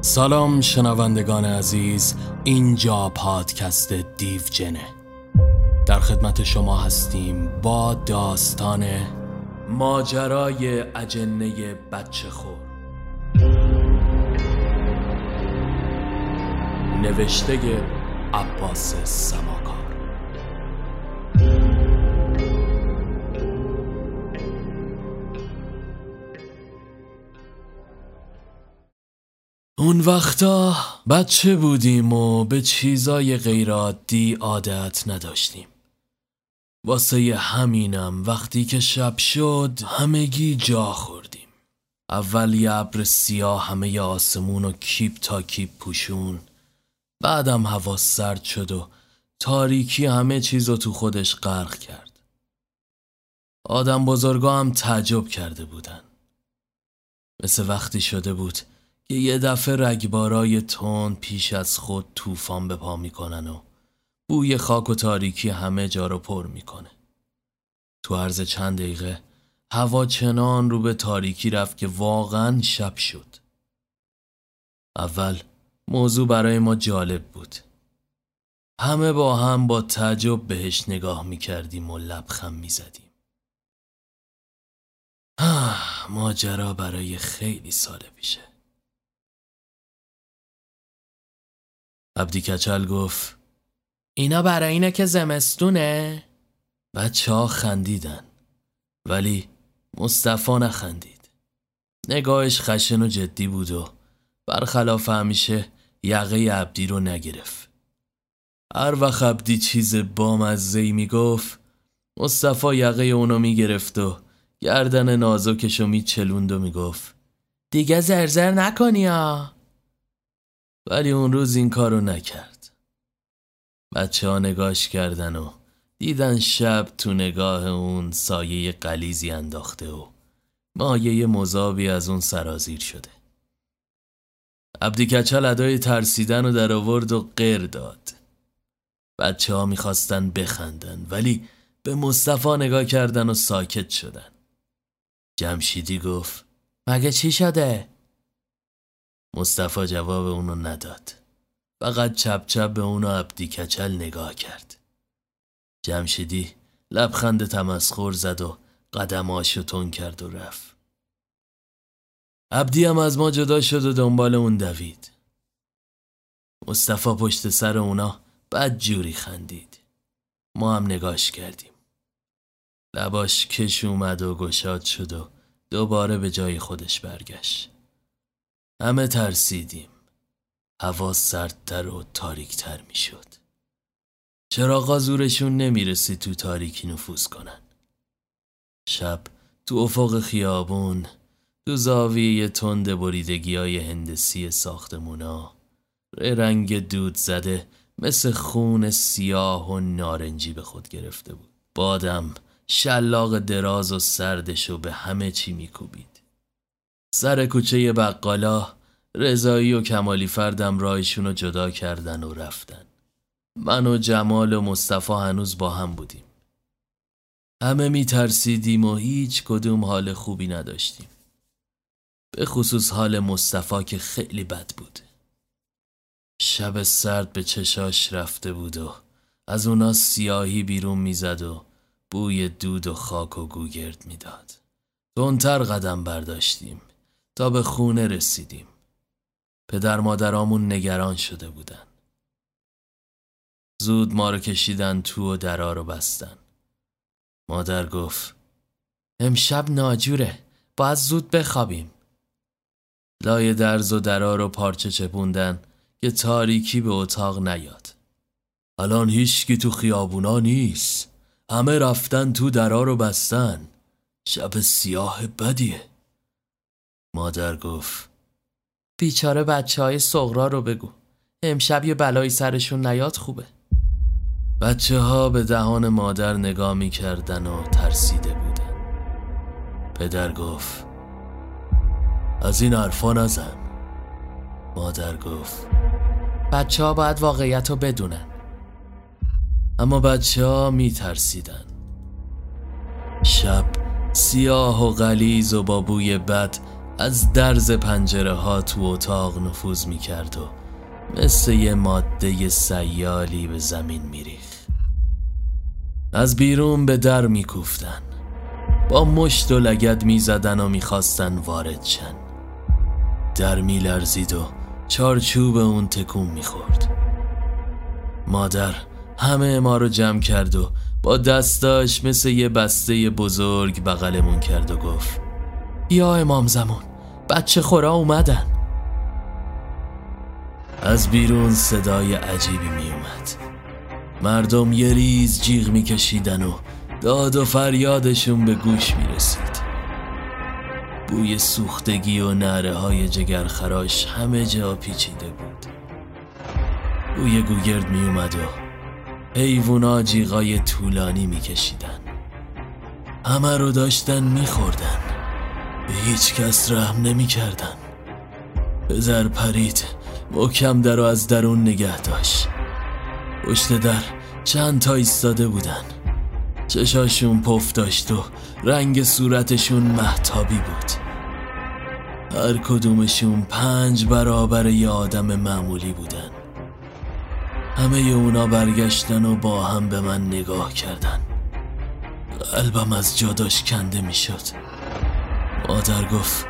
سلام شنوندگان عزیز اینجا پادکست دیو جنه. در خدمت شما هستیم با داستان ماجرای اجنه بچه خور. نوشته عباس سماکار اون وقتا بچه بودیم و به چیزای غیرعادی عادت نداشتیم. واسه همینم وقتی که شب شد همگی جا خوردیم. اول یه ابر سیاه همه آسمون و کیپ تا کیپ پوشون. بعدم هوا سرد شد و تاریکی همه چیز رو تو خودش غرق کرد. آدم بزرگا هم تعجب کرده بودن. مثل وقتی شده بود که یه دفعه رگبارای تون پیش از خود طوفان به پا می‌کنن و بوی خاک و تاریکی همه جا رو پر می‌کنه. تو عرض چند دقیقه هوا چنان رو به تاریکی رفت که واقعا شب شد. اول موضوع برای ما جالب بود. همه با هم با تعجب بهش نگاه می‌کردیم و لبخم می‌زدیم. ماجرا برای خیلی سال پیشه عبدی کچل گفت اینا برای اینه که زمستونه؟ بچه ها خندیدن ولی مصطفی نخندید. نگاهش خشن و جدی بود و برخلاف همیشه یقه عبدی رو نگرفت. هر وقت عبدی چیز بامزهی می‌گفت مصطفی یقه اونو می‌گرفت و گردن نازکشو میچلوند و می‌گفت دیگه زرزر نکنی ها. ولی اون روز این کارو نکرد. بچه ها نگاش کردن و دیدن شب تو نگاه اون سایه قلیزی انداخته و مایه مذابی از اون سرازیر شده. عبدی کچل ادای ترسیدن و در آورد و غیر داد. بچه ها می‌خواستن بخندن ولی به مصطفی نگاه کردن و ساکت شدن. جمشیدی گفت مگه چی شده؟ مصطفی جواب اونو نداد. فقط چپ چپ به اونو عبدی کچل نگاه کرد. جمشیدی لبخند تمسخر زد و قدماشو تون کرد و رفت. عبدی هم از ما جدا شد و دنبال اون دوید. مصطفی پشت سر اونا بد جوری خندید. ما هم نگاش کردیم. لباش کش اومد و گشاد شد و دوباره به جای خودش برگشت. همه ترسیدیم. هوا سردتر و تاریکتر می‌شد. چراغا زورشون نمی‌رسید تو تاریکی نفوذ کنن. شب تو افق خیابون تو زاویه تند بریدگی های هندسی ساختمونا رنگ دود زده مثل خون سیاه و نارنجی به خود گرفته بود. بادم شلاق دراز و سردشو به همه چی میکوبید. سر کوچه بقالا رضایی و کمالی فردم رایشون رو جدا کردن و رفتن. من و جمال و مصطفی هنوز با هم بودیم. همه می ترسیدیم و هیچ کدوم حال خوبی نداشتیم. به خصوص حال مصطفی که خیلی بد بود. شب سرد به چشاش رفته بود و از اونا سیاهی بیرون می‌زد و بوی دود و خاک و گوگرد می‌داد. تندتر قدم برداشتیم. تا به خونه رسیدیم. پدر مادرامون نگران شده بودن. زود ما رو کشیدن تو و درا رو بستن. مادر گفت امشب ناجوره باید زود بخوابیم. لای درز و درا رو پارچه چپوندن که تاریکی به اتاق نیاد. الان هیچکی تو خیابونا نیست. همه رفتن تو درا رو بستن. شب سیاه بدیه. مادر گفت بیچاره بچه های سغرا رو بگو. امشب یه بلایی سرشون نیاد خوبه. بچه ها به دهان مادر نگاه می‌کردن و ترسیده بودن. پدر گفت از این حرفا نزن. مادر گفت بچه ها باید واقعیت رو بدونن. اما بچه ها می ترسیدن شب سیاه و غلیز و با بوی بد از درز پنجره ها تو اتاق نفوذ می کرد و مثل یه ماده سیالی به زمین میریخ از بیرون به در میکوفتن. با مشت و لگد می‌زدن و می‌خواستن وارد شن. در میلرزید و چارچوب اون تکون می‌خورد. مادر همه ما رو جمع کرد و با دستاش مثل یه بسته بزرگ بغلمون کرد و گفت یا امام زمان. بچه خورا اومدن. از بیرون صدای عجیبی می اومد. مردم یه ریز جیغ میکشیدن و داد و فریادشون به گوش می رسید. بوی سوختگی و نره های جگرخراش همه جا پیچیده بود. بوی گوگرد می اومد و حیوونا جیغای طولانی میکشیدن همه رو داشتن میخوردن هیچ کس رحم نمی‌کردن. پدر پرید. محکم در و از درون نگه داشت. پشت در چند تا ایستاده بودن. چشاشون پف داشت و رنگ صورتشون محتابی بود. هر کدومشون پنج برابر یه آدم معمولی بودن. همه اونا برگشتن و با هم به من نگاه کردن. قلبم از جاداش کنده می‌شد. مادر گفت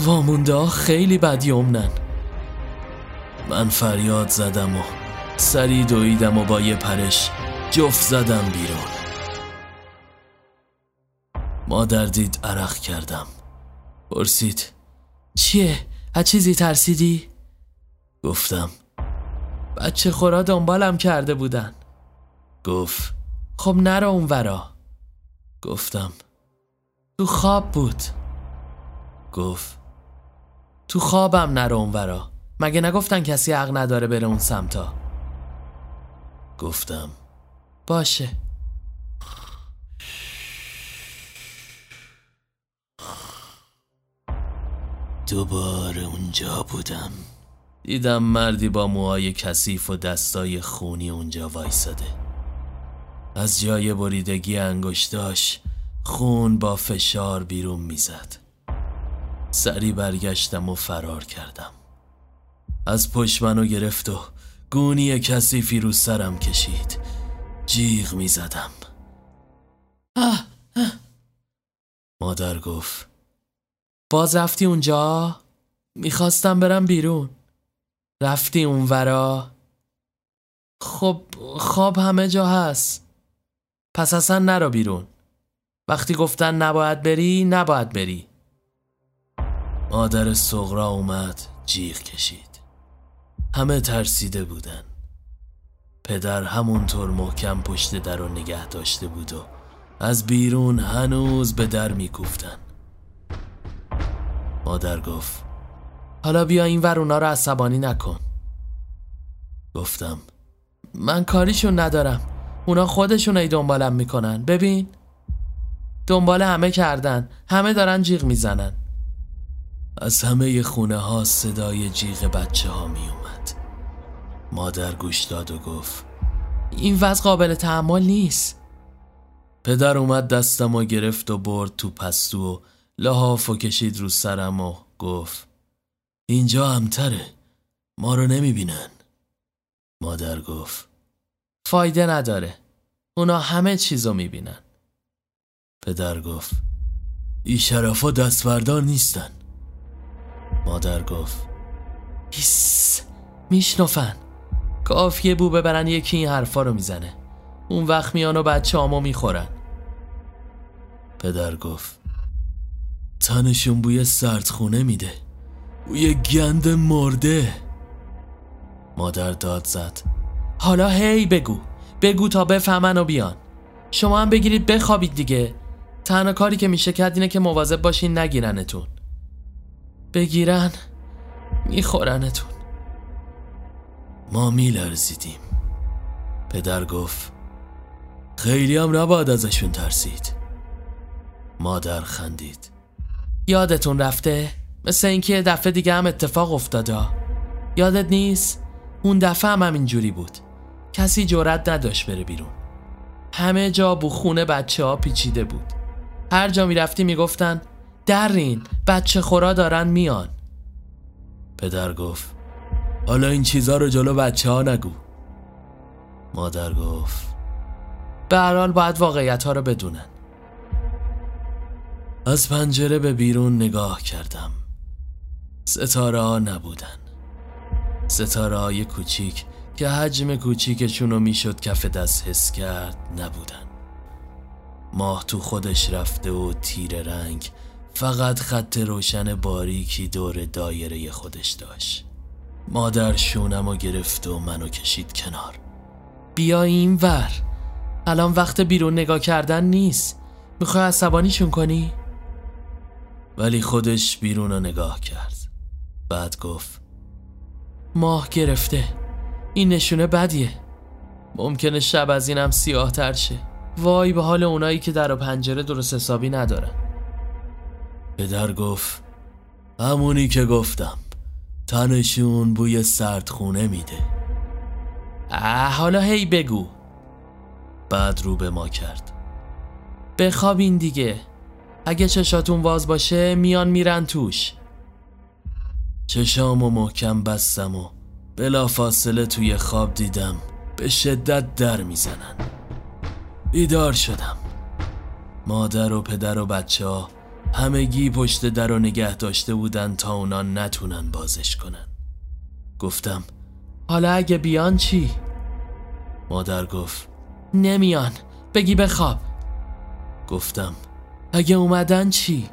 وامونده ها خیلی بدیومنن من فریاد زدم و سری دویدم و با یه پرش جفت زدم بیرون. مادر دید عرق کردم. پرسید چیه؟ از چیزی ترسیدی؟ گفتم بچه خورا دنبالم کرده بودن. گفت خب نرو اون ورا گفتم تو خواب بود. گفت تو خوابم نرو اون ورا مگه نگفتن کسی حق نداره بره اون سمتا؟ گفتم باشه. دوباره اونجا بودم. دیدم مردی با موهای کثیف و دستای خونی اونجا وایساده. از جای بریدگی انگشتاش خون با فشار بیرون می‌زد. سری برگشتم و فرار کردم. از پشت منو گرفت و گونی کثیفی رو سرم کشید. جیغ می‌زدم مادر گفت باز رفتی اونجا؟ می‌خواستم برم بیرون. رفتی اونورا؟ خب خواب همه جا هست. پس اصلا نرا بیرون. وقتی گفتن نباید بری نباید بری. مادر سغرا اومد جیغ کشید. همه ترسیده بودن. پدر همونطور محکم پشت در رو نگه داشته بود و از بیرون هنوز به در میکوفتن مادر گفت حالا بیا این ور اونا رو عصبانی نکن. گفتم من کاریشون ندارم. اونا خودشون ای دنبالم می‌کنن. ببین. دنبال همه کردن. همه دارن جیغ می‌زنن. از همه خونه ها صدای جیغ بچه ها می اومد مادر گوش داد و گفت این وضع قابل تحمل نیست. پدر اومد دستم و گرفت و برد تو پستو و لحاف و کشید رو سرم و گفت اینجا همتره ما رو نمی‌بینن. مادر گفت فایده نداره اونا همه چیزو می‌بینن. پدر گفت ای شرفا دستوردار نیستن. مادر گفت ایس میشنفن کافیه بو ببرن یکی این حرفا رو می‌زنه. اون وقت میان و بچه آمو می‌خورن. پدر گفت تنشون بوی سردخونه میده. بوی گند مرده. مادر داد زد حالا هی بگو. بگو تا بفهمن و بیان. شما هم بگیرید بخوابید دیگه. تنها کاری که میشه کرد اینه که مواظب باشین نگیرنتون. بگیرن میخورنتون. ما میلرزیدیم. پدر گفت خیلی هم نباید ازشون ترسید. مادر خندید. یادتون رفته؟ مثل اینکه دفعه دیگه هم اتفاق افتاده. یادت نیست؟ اون دفعه هم همینجوری بود. کسی جرأت نداشت بره بیرون. همه جا بو خونه بچه ها پیچیده بود. هر جا می‌رفتی می‌گفتن درین بچه خورا دارن میان. پدر گفت حالا این چیزا رو جلو بچه ها نگو. مادر گفت به حال باید واقعیت ها رو بدونن. از پنجره به بیرون نگاه کردم. ستاره ها نبودن. ستاره های کوچیک که حجم کوچیکشون رو می‌شد کف دست حس کرد نبودن. ماه تو خودش رفته و تیر رنگ فقط خط روشن باریکی دور دایره خودش داشت. مادر شونم و گرفت و منو کشید کنار. بیا این ور. الان وقت بیرون نگاه کردن نیست. می‌خوای عصبانیشون کنی؟ ولی خودش بیرون رو نگاه کرد. بعد گفت ماه گرفته. این نشونه بدیه. ممکنه شب از اینم سیاه تر شه. وای به حال اونایی که در و پنجره درست حسابی ندارن. پدر گفت همونی که گفتم تنشون بوی سردخونه میده. حالا هی بگو. بعد رو به ما کرد. بخوابین دیگه. اگه چشاتون واز باشه میان میرن توش. چشام و محکم بستم و بلا فاصله توی خواب دیدم به شدت در می‌زنن. بیدار شدم. مادر و پدر و بچه ها همگی پشت در و نگه داشته بودن تا اونا نتونن بازش کنن گفتم حالا اگه بیان چی؟ مادر گفت نمیان بگی بخواب گفتم اگه اومدن چی؟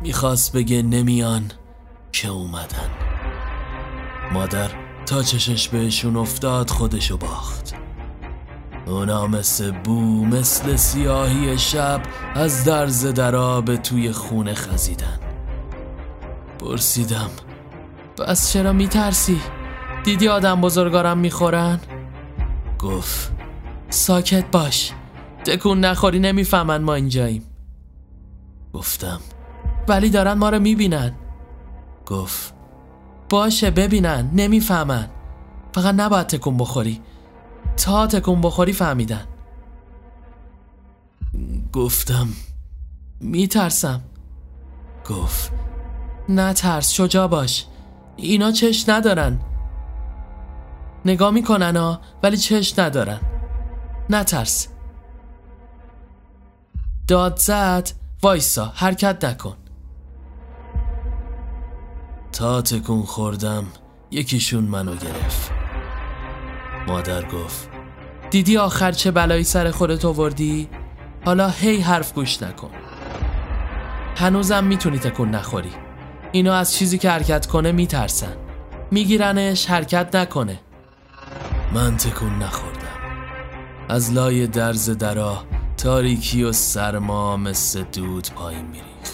می‌خواست بگه نمیان که اومدن مادر تا چشش بهشون افتاد خودشو باخت اونا مثل بو مثل سیاهی شب از درز درا به توی خونه خزیدن. پرسیدم بس چرا میترسی؟ دیدی آدم بزرگارم می‌خورن؟ گفت ساکت باش تکون نخوری نمی‌فهمن ما اینجاییم. گفتم ولی دارن ما رو می‌بینن. گفت باشه ببینن نمی‌فهمن. فقط نباید تکون بخوری. تا تکون بخوری فهمیدن. گفتم میترسم. گفت نه ترس شجا باش. اینا چش ندارن. نگاه می‌کنن ها ولی چش ندارن. نه ترس. داد زد وایسا حرکت نکن. تا تکون خوردم یکیشون منو گرفت. مادر گفت دیدی آخر چه بلایی سر خودت آوردی؟ حالا هی حرف گوش نکن. هنوزم می‌تونی تکون نخوری. اینا از چیزی که حرکت کنه میترسن. میگیرنش حرکت نکنه. من تکون نخوردم. از لای درز درا تاریکی و سرما مثل دود پایین میریخ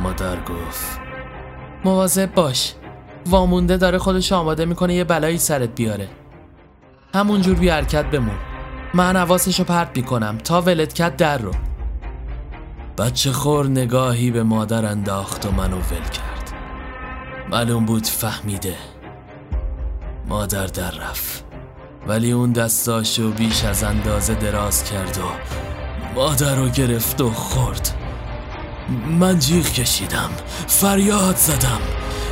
مادر گفت مواظب باش. وامونده داره خودش آماده می‌کنه یه بلایی سرت بیاره. همونجور بی حرکت بمون. من حواسشو پرت می‌کنم. تا ولت در رو. بچه خور نگاهی به مادر انداخت و منو ول کرد. معلوم بود فهمیده. مادر در رفت. ولی اون دستاشو بیش از اندازه دراز کرد و مادر رو گرفت و خورد. من جیغ کشیدم. فریاد زدم.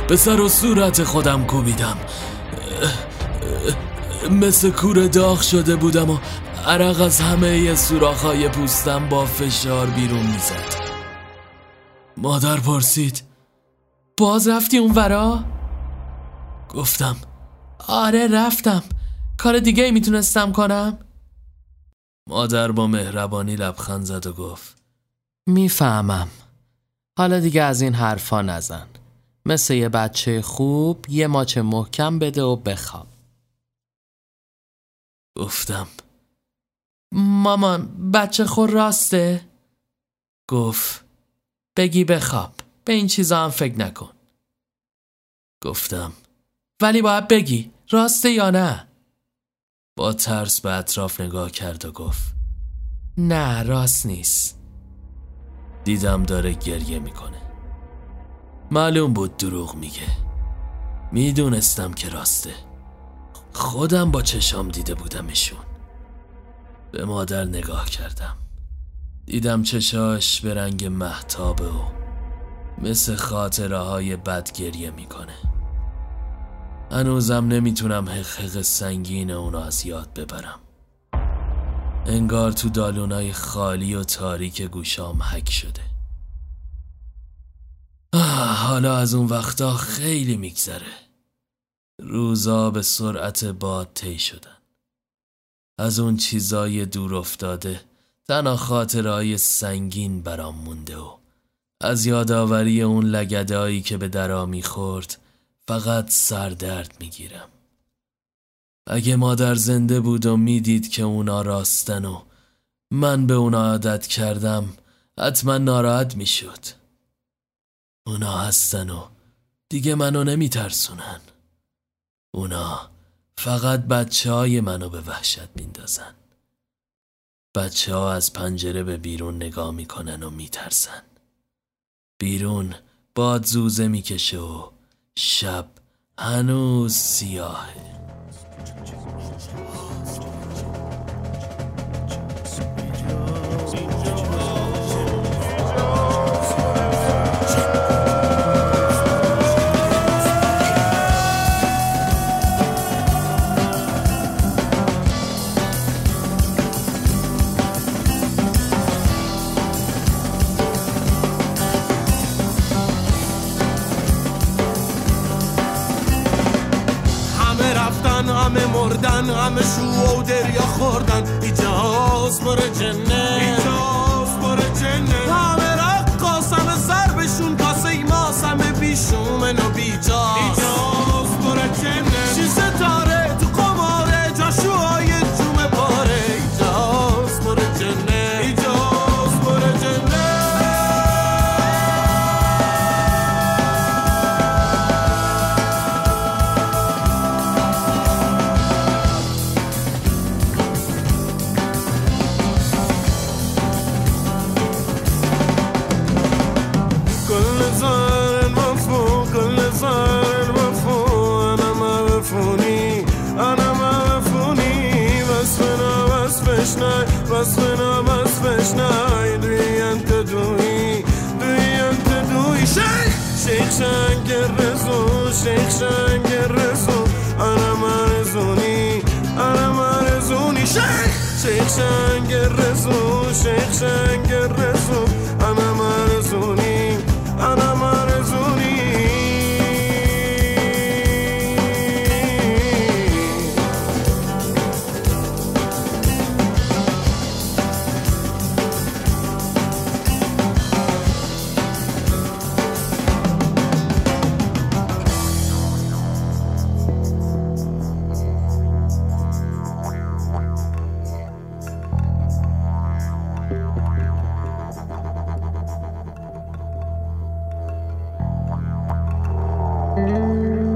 به سر و صورت خودم کوبیدم. مثل کور داغ شده بودم و عرق از همه سوراخهای پوستم با فشار بیرون می‌زد مادر پرسید باز رفتی اون ورا؟ گفتم آره رفتم کار دیگه ای می‌تونستم کنم؟ مادر با مهربانی لبخند زد و گفت می‌فهمم حالا دیگه از این حرفا نزن مثل یه بچه خوب یه ماچ محکم بده و بخواب گفتم. مامان بچه خور راسته؟ گفت. بگی بخواب. به این چیزا هم فکر نکن. گفتم. ولی باید بگی راسته یا نه؟ با ترس به اطراف نگاه کرد و گفت. نه راست نیست. دیدم داره گریه می‌کنه. معلوم بود دروغ میگه. می‌دونستم که راسته. خودم با چشام دیده بودمشون. به مادر نگاه کردم. دیدم چشاش به رنگ محتابه و مثل خاطره های بد گریه می‌کنه. هنوزم نمی‌تونم حقق سنگین اونو از یاد ببرم. انگار تو دالونای خالی و تاریک گوشام حک شده. حالا از اون وقتا خیلی میگذره. روزا به سرعت باد طی شدن. از اون چیزای دور افتاده تنها خاطرهای سنگین برام مونده و از یادآوری اون لگدایی که به درا می‌خورد فقط سردرد می‌گیرم. اگه مادر زنده بود و می‌دید که اونا راستن و من به اونا عادت کردم حتما ناراحت می‌شد. اونا هستن و دیگه منو نمیترسونن. اونا فقط بچه های منو به وحشت میندازن. بچه ها از پنجره به بیرون نگاه می‌کنن و میترسن. بیرون باد زوزه می‌کشه و شب هنوز سیاهه. همه شو و دریا خوردن. ایجاز بر جنه ایجاز بر جنه rezou 嗯。